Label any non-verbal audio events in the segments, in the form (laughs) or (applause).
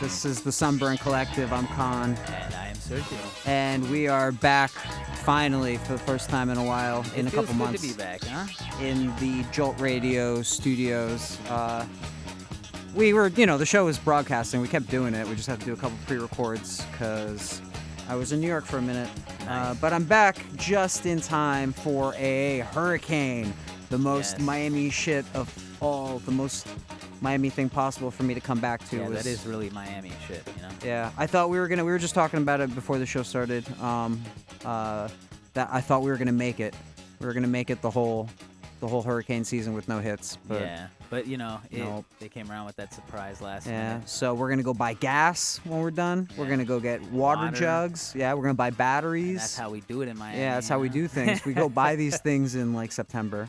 this is the Sunburn Collective. I'm Khan, and I am Sergio. and we are back finally for the first time in a while, in it a feels couple good months, to be back, huh? in the Jolt Radio studios. Uh, we were, you know, the show was broadcasting. We kept doing it. We just had to do a couple pre-records because I was in New York for a minute. Uh, but I'm back just in time for a hurricane, the most Yes. Miami shit of all, the most Miami thing possible for me to come back to. Yeah, was, that is really Miami shit, you know. Yeah, I thought we were gonna. We were just talking about it before the show started. Um, uh, that I thought we were gonna make it. We were gonna make it the whole, the whole hurricane season with no hits. But yeah, but you know, it, Nope. they came around with that surprise last Yeah, minute. so we're gonna go buy gas when we're done. We're gonna go get water, Water. jugs. Yeah, we're gonna buy batteries. And that's how we do it in Miami. yeah, that's how we do things. We go buy (laughs) these things in like September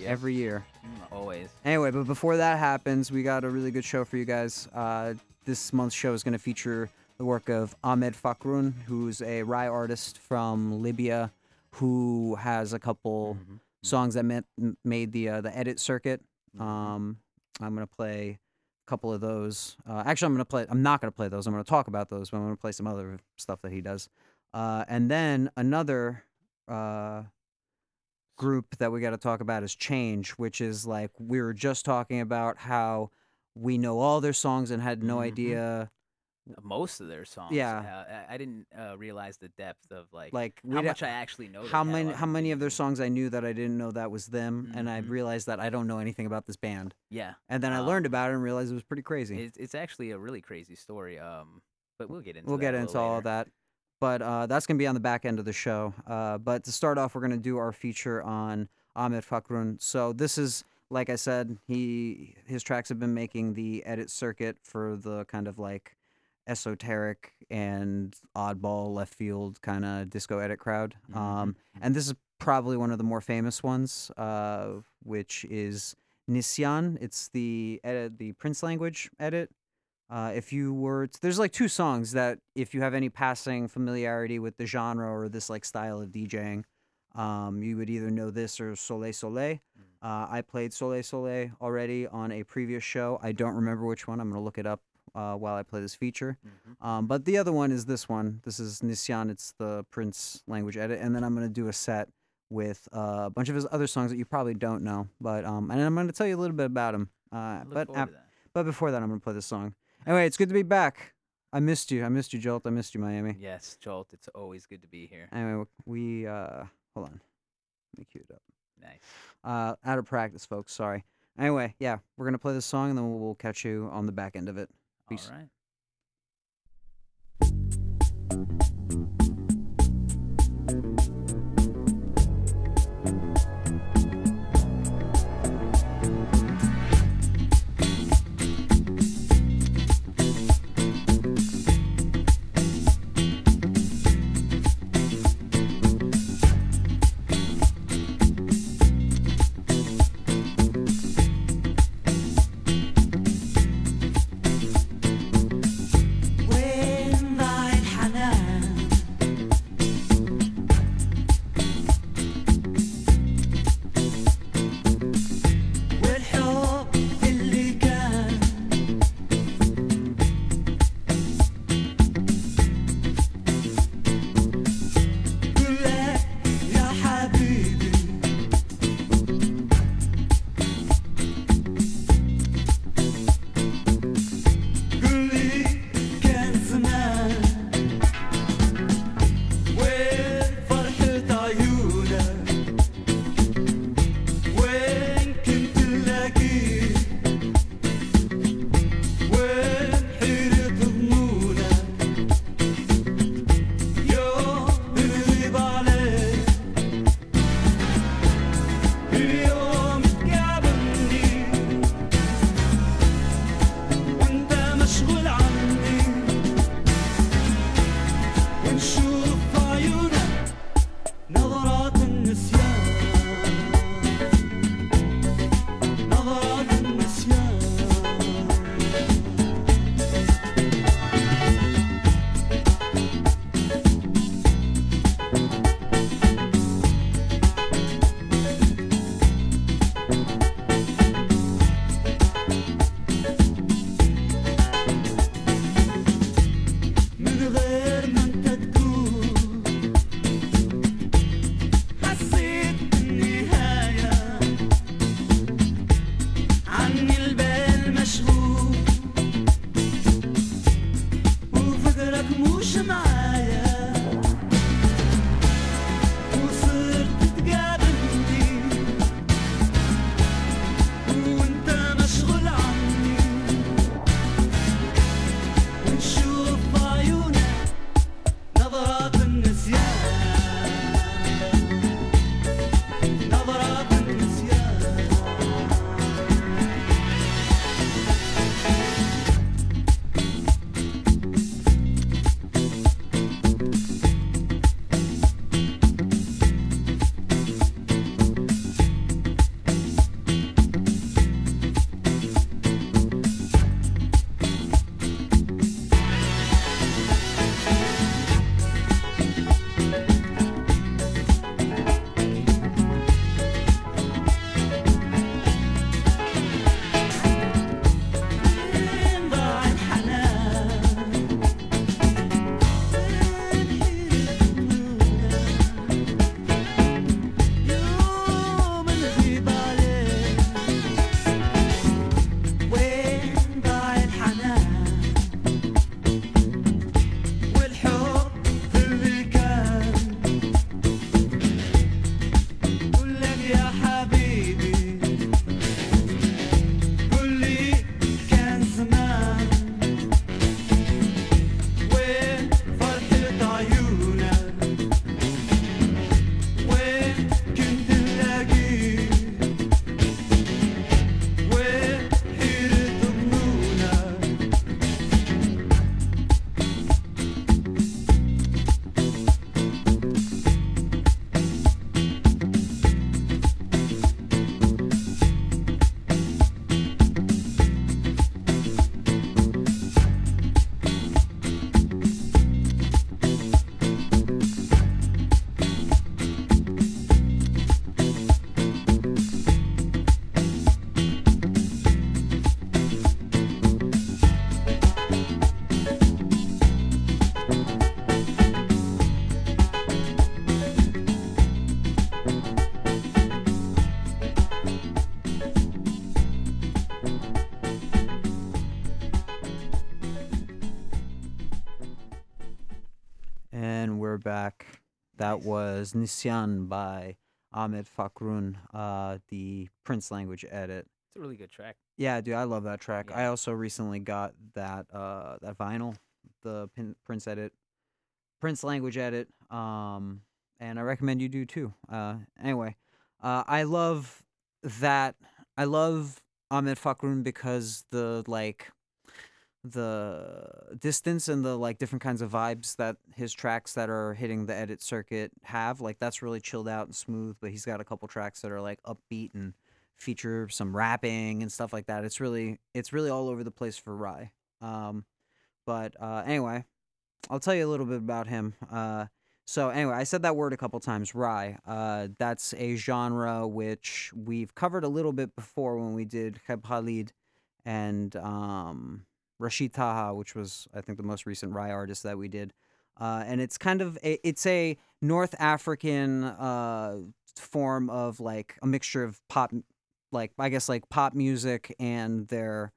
Yep. every year. Mm, Always. Anyway, but before that happens, we got a really good show for you guys. Uh, this month's show is going to feature the work of Ahmed Fakroun, who's a Rai artist from Libya, who has a couple Mhm. songs that met, made the uh, the edit circuit. Mhm. Um, I'm gonna play a couple of those. Uh, actually, I'm gonna play. I'm not gonna play those. I'm gonna talk about those, but I'm gonna play some other stuff that he does. Uh, and then another uh, group that we got to talk about is Change, which is like we were just talking about how we know all their songs and had no Mhm. idea. Most of their songs. Yeah. Uh, I didn't uh, realize the depth of like, Like how much I actually know. how many how many of their songs I knew that I didn't know that was them, and I Mhm. realized that I don't know anything about this band. Yeah. And then I learned Um, about it and realized it was pretty crazy. It's, it's actually a really crazy story. Um, but we'll get into. we'll get into little all of that but uh, that's going to be on the back end of the show uh, but to start off we're going to do our feature on ahmed fakroun so this is like i said he his tracks have been making the edit circuit for the kind of like esoteric and oddball left field kind of disco edit crowd Mhm, um, and this is probably one of the more famous ones uh, which is nisyan. It's the edit the prince language edit uh, if you were, t- there's like two songs that if you have any passing familiarity with the genre or this like style of DJing, um, you would either know this or Soleil Soleil. Mm. Uh, I played Soleil Soleil already on a previous show. I don't remember which one. I'm gonna look it up uh, while I play this feature. Mhm. Um, but the other one is this one. This is Nisyan. It's the Prince language edit, and then I'm gonna do a set with uh, a bunch of his other songs that you probably don't know. But um, and I'm gonna tell you a little bit about him. Uh, but ap- but before that, I'm gonna play this song. Anyway, it's good to be back. I missed you. I missed you, Jolt. I missed you, Miami. Yes, Jolt. It's always good to be here. Anyway, we uh, hold on. Let me cue it up. Nice. Uh, out of practice, folks. Sorry. Anyway, yeah, we're gonna play this song and then we'll, we'll catch you on the back end of it. Peace. All right. one That Nice. was Nisyan by Ahmed Fakroun, uh, the Prince language edit. It's a really good track. Yeah, dude, I love that track. I also recently got that uh that vinyl, the Pin- Prince edit, Prince language edit. Um, and I recommend you do too. Uh, anyway, uh, I love that. I love Ahmed Fakroun because the like the distance and the like different kinds of vibes that his tracks that are hitting the edit circuit have like that's really chilled out and smooth but he's got a couple tracks that are like upbeat and feature some rapping and stuff like that. It's really it's really all over the place for Rai. Um but uh anyway I'll tell you a little bit about him. Uh so anyway I said that word a couple times Rai. Uh that's a genre which we've covered a little bit before when we did Khaled and um Rachid Taha, which was I think the most recent Rai artist that we did, uh, and it's kind of a, it's a North African uh, form of like a mixture of pop, like I guess like pop music and their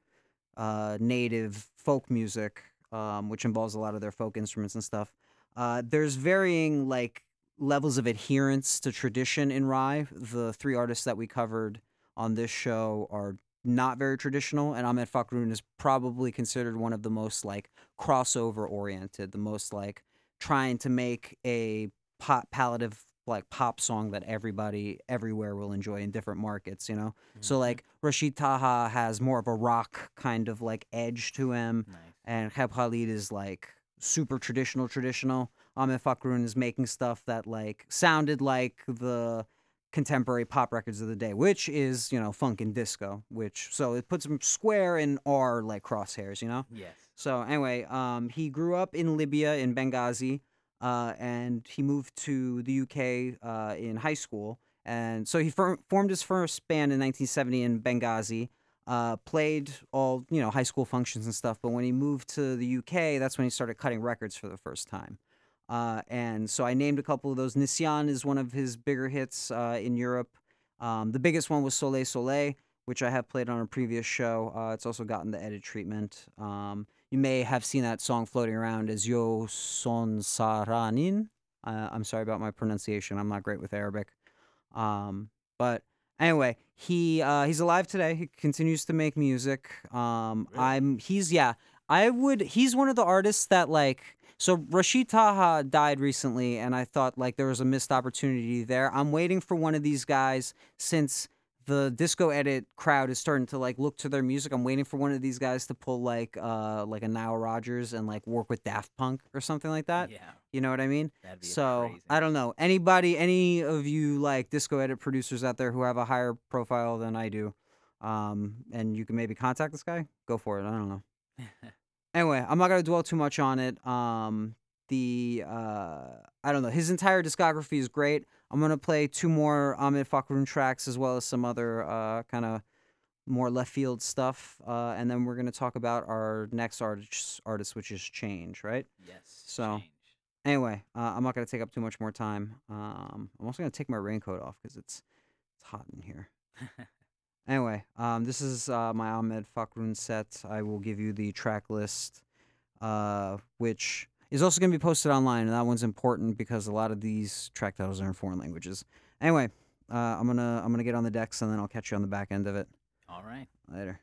uh, native folk music, um, which involves a lot of their folk instruments and stuff. Uh, there's varying like levels of adherence to tradition in Rai. The three artists that we covered on this show are not very traditional, and Ahmed Fakroun is probably considered one of the most like crossover oriented, the most like trying to make a pop pallative like pop song that everybody everywhere will enjoy in different markets, you know. So Mhm. like Rachid Taha has more of a rock kind of like edge to him, nice. and Cheb Khaled is like super traditional traditional. Ahmed Fakroun is making stuff that like sounded like the contemporary pop records of the day, which is, you know, funk and disco, which so it puts him square in our like crosshairs, you know? Yes. So anyway, um, he grew up in Libya in Benghazi, uh, and he moved to the UK uh, in high school, and so he fir- formed his first band in 1970 in Benghazi. Uh, played all you know high school functions and stuff, but when he moved to the UK, that's when he started cutting records for the first time. Uh, and so I named a couple of those. Nisyan is one of his bigger hits uh, in Europe. Um, the biggest one was Soleil Soleil, which I have played on a previous show. Uh, it's also gotten the edit treatment. Um, you may have seen that song floating around as Yo Son Saranin. Uh, I'm sorry about my pronunciation. I'm not great with Arabic. Um, but anyway, he uh, he's alive today. He continues to make music. Um, Really? I'm he's yeah. I would he's one of the artists that like so Rachid Taha died recently, and I thought like there was a missed opportunity there. I'm waiting for one of these guys since the disco edit crowd is starting to like look to their music. I'm waiting for one of these guys to pull like uh like a Nile Rodgers and like work with Daft Punk or something like that. yeah, You know what I mean? that'd be So crazy. I don't know anybody, any of you like disco edit producers out there who have a higher profile than I do, um, and you can maybe contact this guy. Go for it. I don't know. (laughs) Anyway, I'm not gonna dwell too much on it. Um, the uh, I don't know. His entire discography is great. I'm gonna play two more Ahmed Fakroun tracks as well as some other uh, kind of more left field stuff, uh, and then we're gonna talk about our next artist, artist which is Change, right? yes. so- change. Anyway, uh, I'm not gonna take up too much more time. Um, I'm also gonna take my raincoat off because it's it's hot in here. (laughs) Anyway, um, this is uh, my Ahmed Fakroun set. I will give you the track list, uh, which is also going to be posted online, and that one's important because a lot of these track titles are in foreign languages. Anyway, uh, I'm gonna I'm gonna get on the decks, and then I'll catch you on the back end of it All right. later.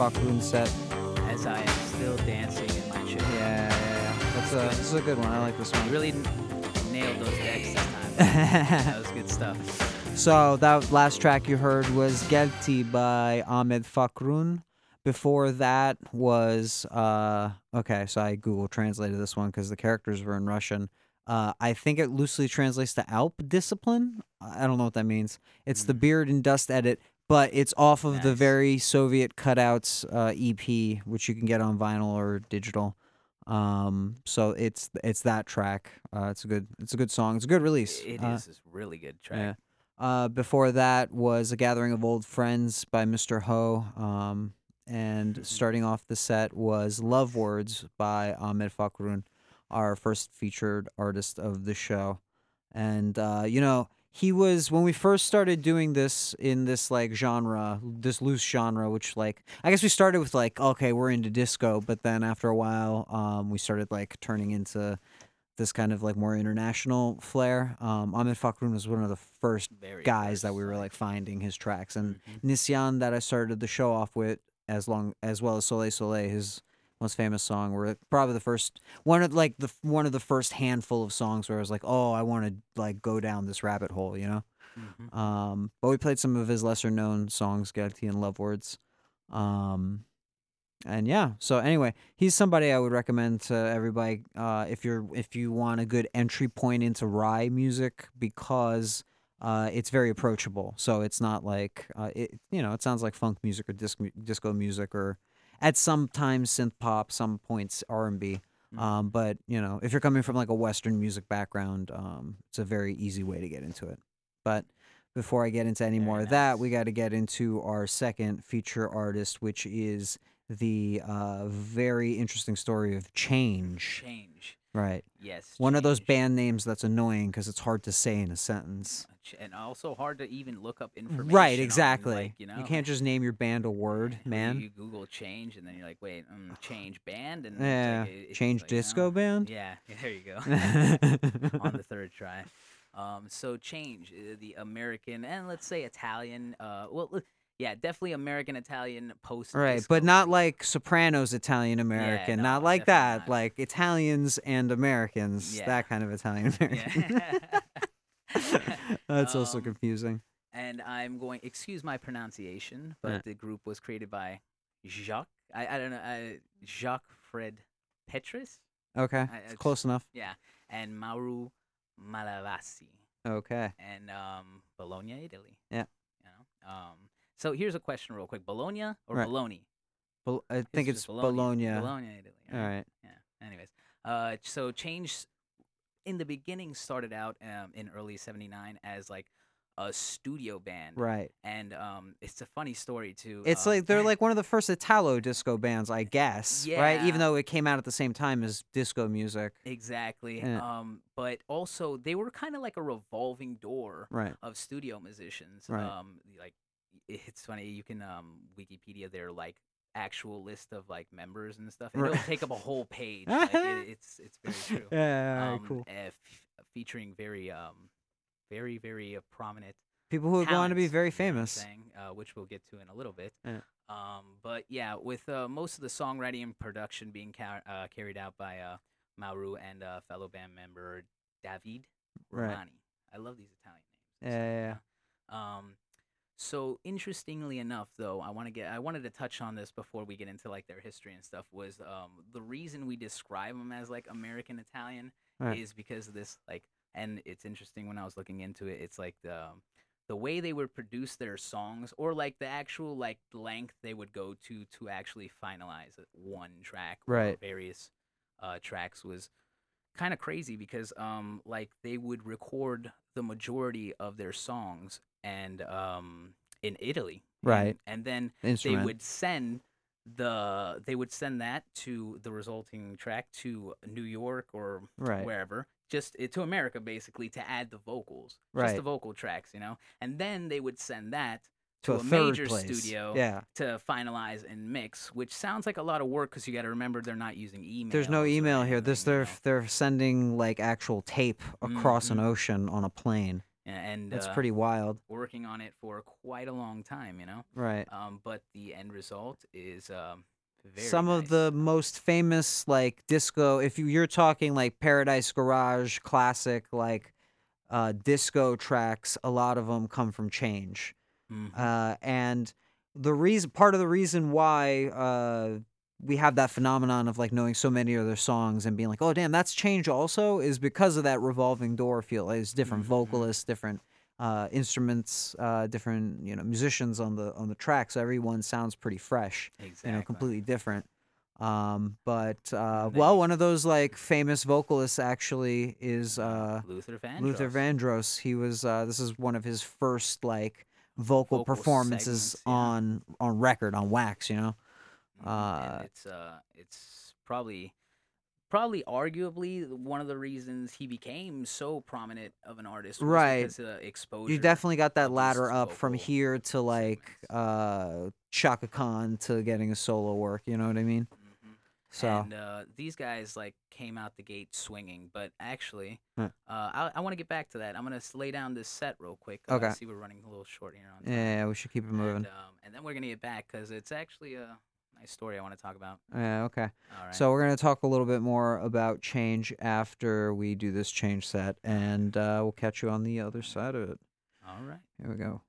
Ahmed set. As I am still dancing in my chair. Yeah, yeah, yeah. That's a this is a good one. I like this You one. really nailed those decks this time. (laughs) that was good stuff. So that last track you heard was Gelti by Ahmed Fakroun. Before that was uh okay, so I Google translated this one because the characters were in Russian. Uh, I think it loosely translates to Alp discipline. I don't know what that means. It's the Mm. Beard and Dust edit, but it's off of the very Soviet cutouts uh, EP, which you can get on vinyl or digital. Um, so it's it's that track. Uh, it's a good it's a good song. It's a good release. It Uh, is a really good track. yeah. Uh, before that was A Gathering of Old Friends by Mr. Ho. Um, and (laughs) starting off the set was Love Words by Ahmed Fakroun, our first featured artist of the show. And, uh, you know, he was, when we first started doing this in this like genre, this loose genre, which like, I guess we started with like, okay, we're into disco, but then after a while, um, we started like turning into this kind of like more international flair. Um, Ahmed Fakroun was one of the first Very guys that we were like finding his tracks, and Mhm. Nisyan that I started the show off with, as long as well as Soleil Soleil, his most famous song, were probably the first one of like the one of the first handful of songs where I was like, oh, I want to like go down this rabbit hole, you know. Mhm. Um, but we played some of his lesser known songs, Galacti and Love Words. Um, and yeah, so anyway, he's somebody I would recommend to everybody uh, if you're if you want a good entry point into Rai music because uh, it's very approachable. So it's not like uh, it you know it sounds like funk music or disc, disco music or at some times synth pop, some points R and B. Mhm. Um, but you know, if you're coming from like a Western music background, um, it's a very easy way to get into it. But before I get into any Very more of that, we got to get into our second feature artist, which is the uh, very interesting story of Change. Change. Right. Yes. One of those band names that's annoying because it's hard to say in a sentence. And also hard to even look up information. Right, on, exactly. like, you know, you can't just name your band a word, man. You Google change, and then you're like, wait, um, (sighs) change band, and yeah. like, Change like, disco band? Yeah, (laughs) there you go. (laughs) on the third try. Um, so change uh, the American and let's say Italian. Uh, well, yeah, definitely American Italian post. Right, but not like Sopranos Italian American, no, not like that. not. Like Italians and Americans, Yeah. that kind of Italian (laughs) American. Yeah. (laughs) That's also Um, confusing. and I'm going. Excuse my pronunciation, but Yeah. the group was created by Jacques. I, I don't know. Uh, Jacques Fred Petrus. Okay, I close enough. Yeah, and Mauro Malavasi. Okay. and um, Bologna, Italy. Yeah. You know. Um. So here's a question, real quick: Bologna or Right. Bologna? Bol- I think it's just Bologna. Bologna, Italy. All right. Yeah. Anyways, uh, so change in the beginning started out um, in early '79 as like a studio band, Right. and um, it's a funny story too. It's um, like they're (laughs) like one of the first Italo disco bands, I guess. Right. Even though it came out at the same time as disco music. exactly. Yeah. Um, but also they were kind of like a revolving door Right. of studio musicians. Right. Um, like it's funny you can um Wikipedia their like actual list of like members and stuff, and Right. it'll take up a whole (laughs) page. like, it, it's it's very true. Yeah. um, cool. eh, f- featuring very um very very uh, prominent People who go on to be very famous. saying, uh, which we'll get to in a little bit. Yeah. Um, but yeah, with uh, most of the songwriting and production being ca- uh, carried out by uh, Mauro and uh, fellow band member David Right. Romani. I love these Italian names. Yeah, so, yeah, yeah. Um, so interestingly enough, though, I want to get I wanted to touch on this before we get into like their history and stuff. Was um, the reason we describe them as like American Italian Right. is because of this like, and it's interesting when I was looking into it. It's like the the way they would produce their songs, or like the actual like length they would go to to actually finalize it- one track, or Right. various uh, tracks was kind of crazy because um like they would record the majority of their songs and um in Italy Right. and, then The they would send the they would send that to the resulting track to New York or Right. wherever just eh, to America basically to add the vocals just Right. the vocal tracks you know and then they would send that to to a, major place. studio Yeah. to finalize and mix which sounds like a lot of work because you got to remember they're not using email There's no email here. This they're they're sending like actual tape across an Mhm. ocean on a plane. And That's uh, pretty wild. working on it for quite a long time, you know. Right. Um, but the end result is um, very Some of the most famous like disco, if you, you're talking like Paradise Garage classic like uh, disco tracks, a lot of them come from Change. Mhm. Uh, and the reason, part of the reason why uh, we have that phenomenon of like knowing so many of their songs and being like, oh damn, that's Change also, is because of that revolving door feel. It's different Mhm. vocalists, different uh, instruments, uh, different you know musicians on the on the track, so everyone sounds pretty fresh exactly. you know, completely different. Um, but uh, well, one of those like famous vocalists actually is uh, Luther Vandross. Luther Vandross. He was uh, this is one of his first like vocal, Vocal performances segments, yeah. on on record on wax. You know, Uh, and it's uh it's probably probably arguably one of the reasons he became so prominent of an artist was Right. because of exposure you definitely got that ladder up from here to like uh, Chaka Khan to getting a solo work. You know what I mean? Mhm. So and uh, these guys like came out the gate swinging but actually Huh. uh, i, I want to get back to that i'm gonna lay down this set real quick uh, Okay. See we're running a little short here on time. yeah, we should keep it moving. and, um, and then we're gonna get back because it's actually a nice story i want to talk about Yeah, okay. all right So we're gonna talk a little bit more about change after we do this change set, and uh, we'll catch you on the other side of it. all right Here we go.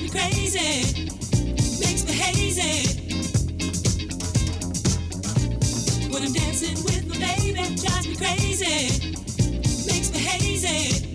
Me crazy, makes me hazy. When I'm dancing with my baby, drives me crazy, makes me hazy.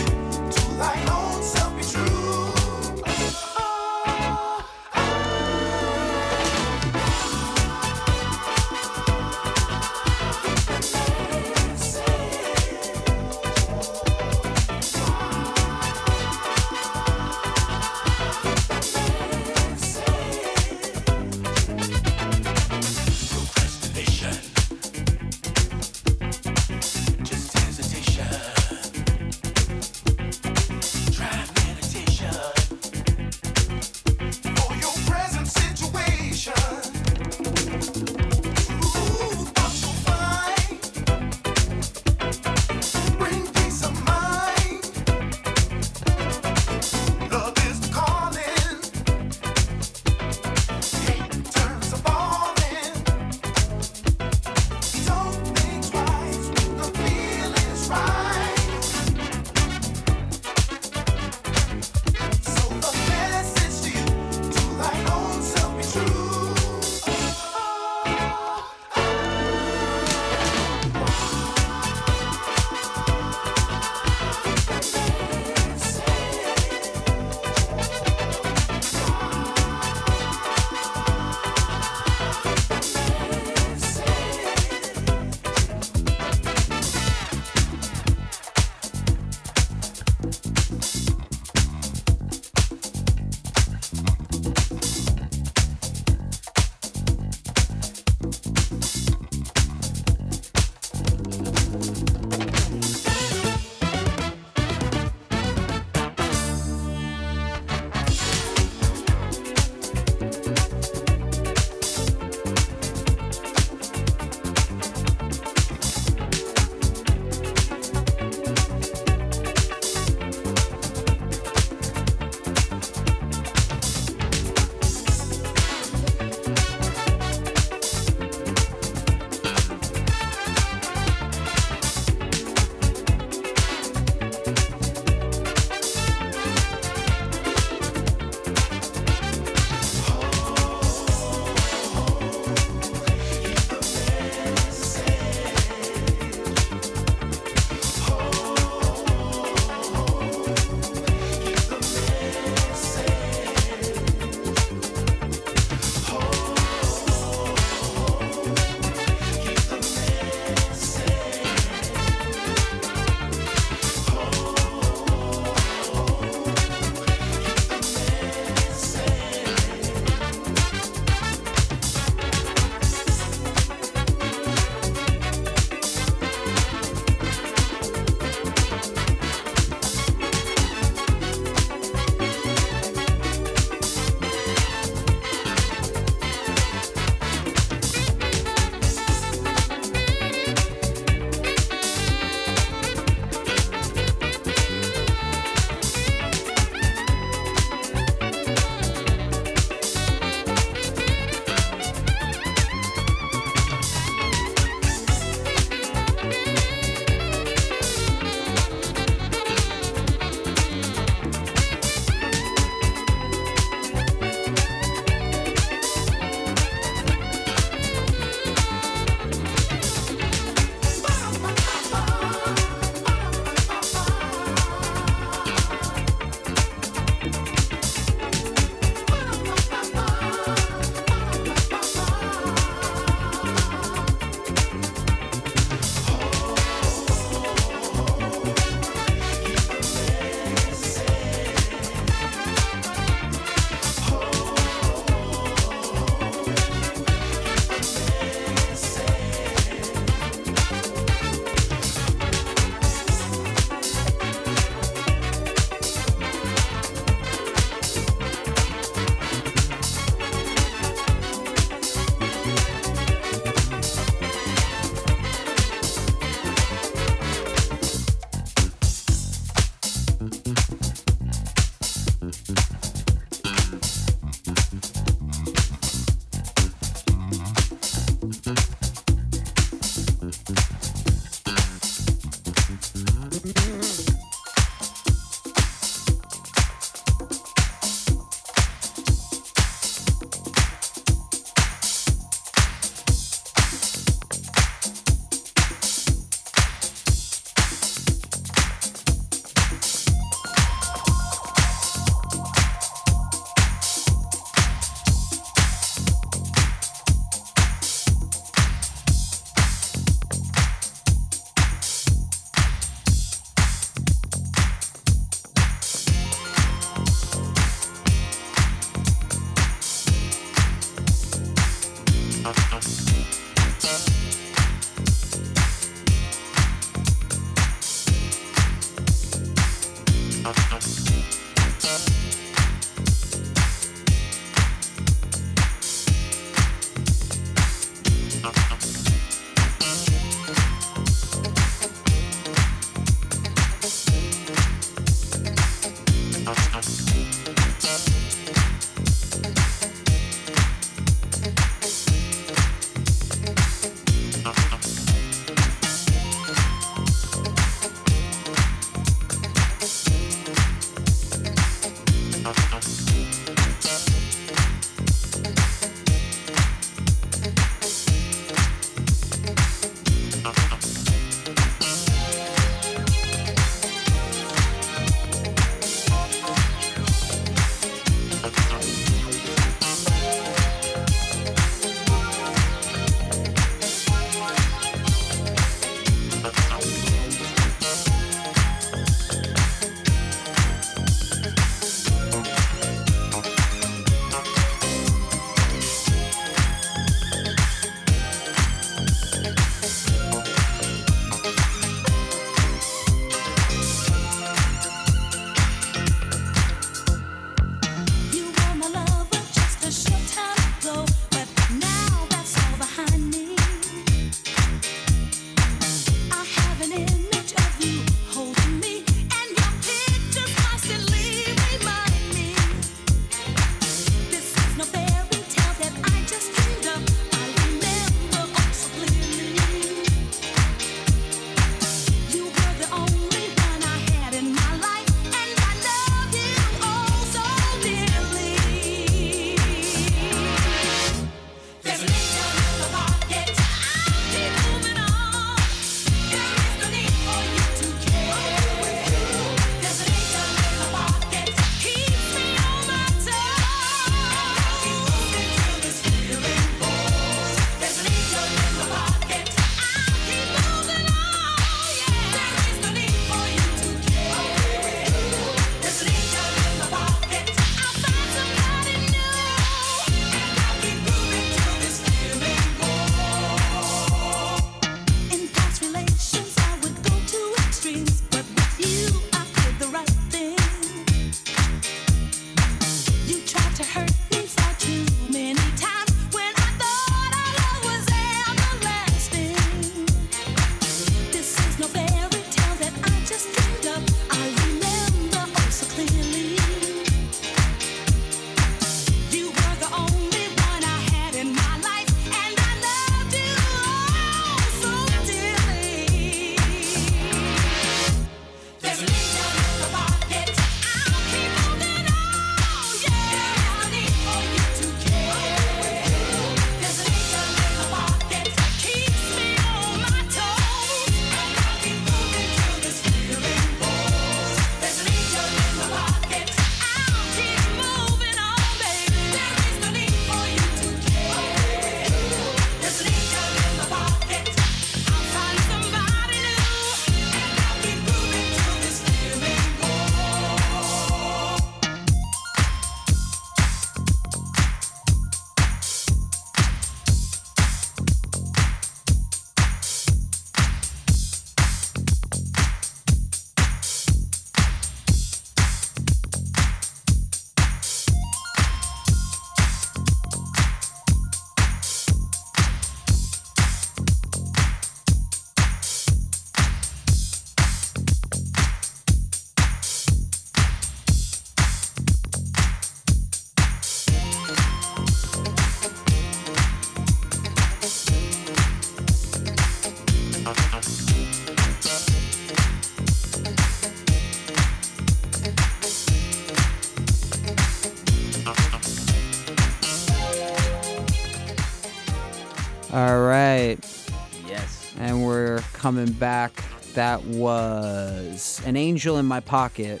Back. That was An Angel in My Pocket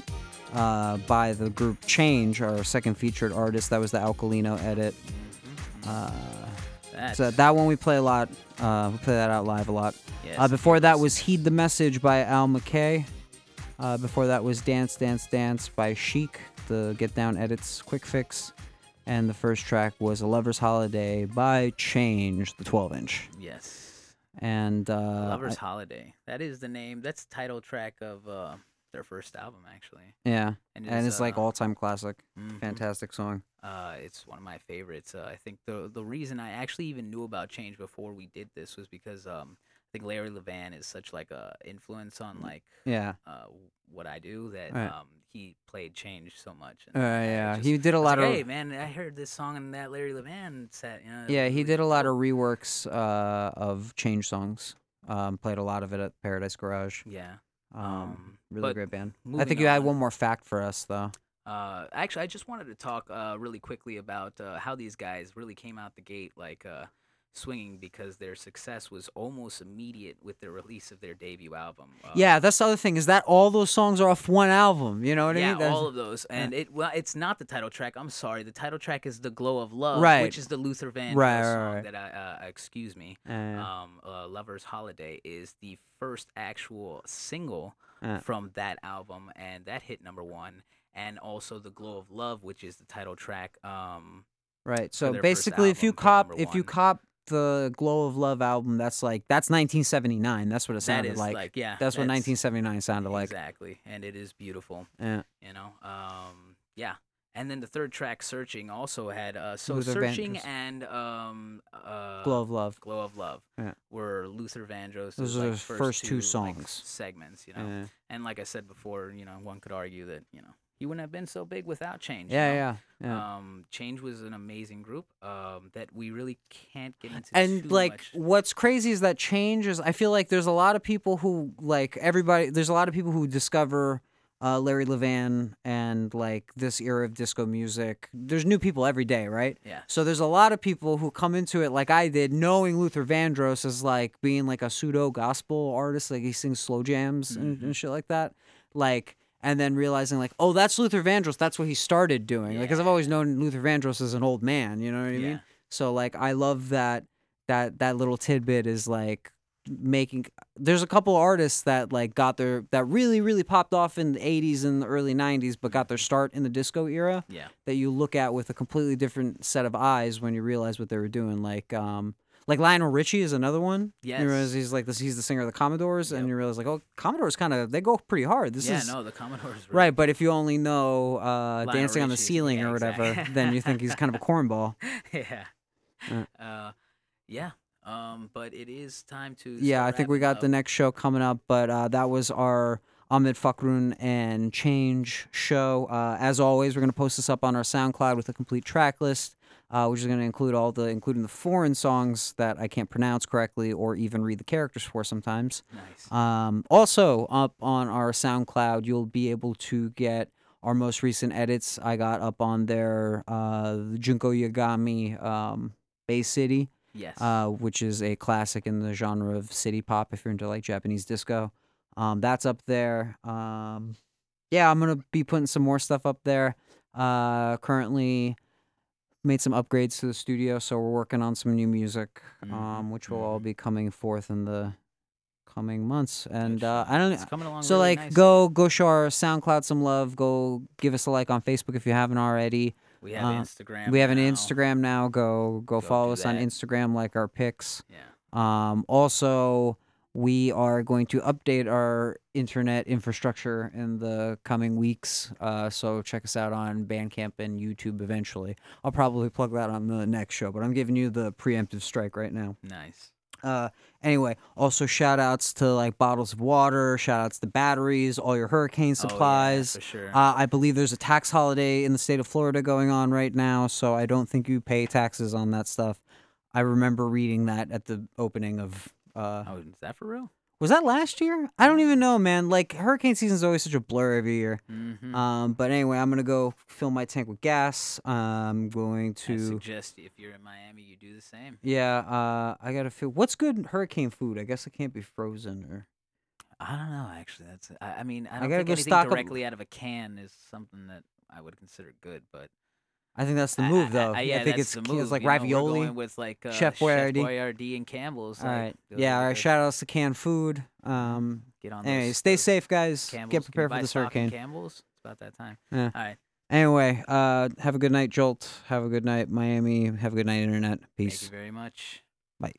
uh, by the group Change, our second featured artist. That was the Alkalino edit. Uh, so that one we play a lot. Uh, we play that out live a lot. yes, Uh, before that was Heed the Message by Al McKay. Uh, before that was Dance, Dance, Dance by Chic, the Get Down Edits Quick Fix. And the first track was A Lover's Holiday by Change, the 12 inch. yes. And uh, Lover's I- Holiday. That is the name. That's the title track of uh, their first album, actually. yeah, And, and it's like uh, all time classic. mhm. Fantastic song. Uh, it's one of my favorites. Uh, I think the the reason I actually even knew about Change before we did this was because um, I think Larry Levan is such like a influence on like Yeah. uh, what I do that Right. um, he played Change so much. Uh, yeah. just- He did a lot like, of. Hey man, I heard this song in that Larry Levan set. You know, Yeah, he really did a lot of reworks uh, of Change songs. Um, played a lot of it at Paradise Garage. Yeah. Um, Um, really great band. I think you had one more fact for us, though. Uh, actually, I just wanted to talk uh, really quickly about uh, how these guys really came out the gate like uh, swinging because their success was almost immediate with the release of their debut album. Uh, Yeah, that's the other thing is that all those songs are off one album. You know what I mean? That's- all of those, and it well, it's not the title track. I'm sorry, the title track is "The Glow of Love," Right. which is the Luther Vandross Right, right, song right. that I uh, excuse me. Uh, Um, uh, "Lover's Holiday" is the first actual single Uh. from that album, and that hit number one. And also "The Glow of Love," which is the title track. Um, right. So basically, if you cop, if you cop the Glow of Love album, that's like that's 1979. That's what it sounded is like. like, yeah, that's what 1979 sounded like. exactly, and it is beautiful. Yeah. you know um yeah and then the third track searching also had uh so Luther searching Vandross. and um uh Glow of Love. glow of love Yeah. were luther vandross Those are like, his first, first two like, songs. segments you know Yeah. and like i said before you know one could argue that you know he wouldn't have been so big without change you Yeah, know? yeah, yeah. um change was an amazing group um that we really can't get into and like much. what's crazy is that change is i feel like there's a lot of people who like everybody there's a lot of people who discover uh, larry levan and like this era of disco music there's new people every day right yeah so there's a lot of people who come into it like i did knowing luther vandross as like being like a pseudo gospel artist like he sings slow jams Mm-hmm. and shit like that like and then realizing like oh that's luther vandross. That's what he started doing. Like because i've always known luther vandross as an old man you know what i Yeah. mean? So like I love that that that little tidbit is like making there's a couple artists that like got their that really really popped off in the 80s and the early 90s but got their start in the disco era yeah. that you look at with a completely different set of eyes when you realize what they were doing. Like um like Lionel Richie is another one. You realize Yes. he's like this. He's the singer of the Commodores, and you realize like, oh, Commodores kind of they go pretty hard. This yeah is no the commodores were right. But if you only know uh, dancing on the ceiling yeah, or whatever, exact- then you think he's kind of a (laughs) cornball. yeah. Uh. Uh, yeah. Um, but it is time to. Yeah, I think we got the next show coming up, but uh, that was our Ahmed Fakroun and Change show. Uh, as always, we're going to post this up on our SoundCloud with a complete track list, uh, which is going to include all the, including the foreign songs that I can't pronounce correctly or even read the characters for sometimes. Nice. Um, also, up on our SoundCloud, you'll be able to get our most recent edits. I got up on there uh, Junko Yagami um, Bay City yes. uh, which is a classic in the genre of city pop if you're into like Japanese disco. Um, that's up there. Um, yeah, I'm gonna be putting some more stuff up there. Uh, currently made some upgrades to the studio, so we're working on some new music, um, which will all be coming forth in the coming months. And uh, I don't. It's coming along. So really like, nice. go go show our SoundCloud some love. Go give us a like on Facebook if you haven't already. We have uh, Instagram. We have an. Instagram now. Go go, Go follow us on. Instagram, like our pics. Yeah. Um, also, we are going to update our internet infrastructure in the coming weeks. Uh, so check us out on Bandcamp and YouTube eventually. I'll probably plug that on the next show, but I'm giving you the preemptive strike right now. Nice. Uh, anyway, also shout outs to like bottles of water, shout outs to batteries, all your hurricane supplies. Oh, yeah, sure. Uh, I believe there's a tax holiday in the state of Florida going on right now, so I don't think you pay taxes on that stuff. I remember reading that at the opening of. Uh, oh, is that for real? Was that last year? I don't even know, man. Like hurricane season is always such a blur every year. Mm-hmm. Um, but anyway, I'm gonna go fill my tank with gas. I'm going I to. suggest if you're in Miami, you do the same. Yeah, uh, I gotta feel. What's good hurricane food? I guess it can't be frozen or. I don't know. Actually, that's. I, I mean, I I don't gotta think go anything stock up- directly out of a can is something that I would consider good. But I think that's the I- move, I, though. I, yeah, I think it's the move. it's like you know, ravioli. going with like uh, Chef Boyardee. Boyardee and Campbell's. All right, like, Yeah. All right. Shout outs to canned food. Um. Get on. Anyway, stay safe, guys. Campbell's. Get prepared for this hurricane. Campbell's. It's about that time. Yeah. All right. Anyway, uh, have a good night, Jolt. Have a good night, Miami. Have a good night, Internet. Peace. Thank you very much. Bye.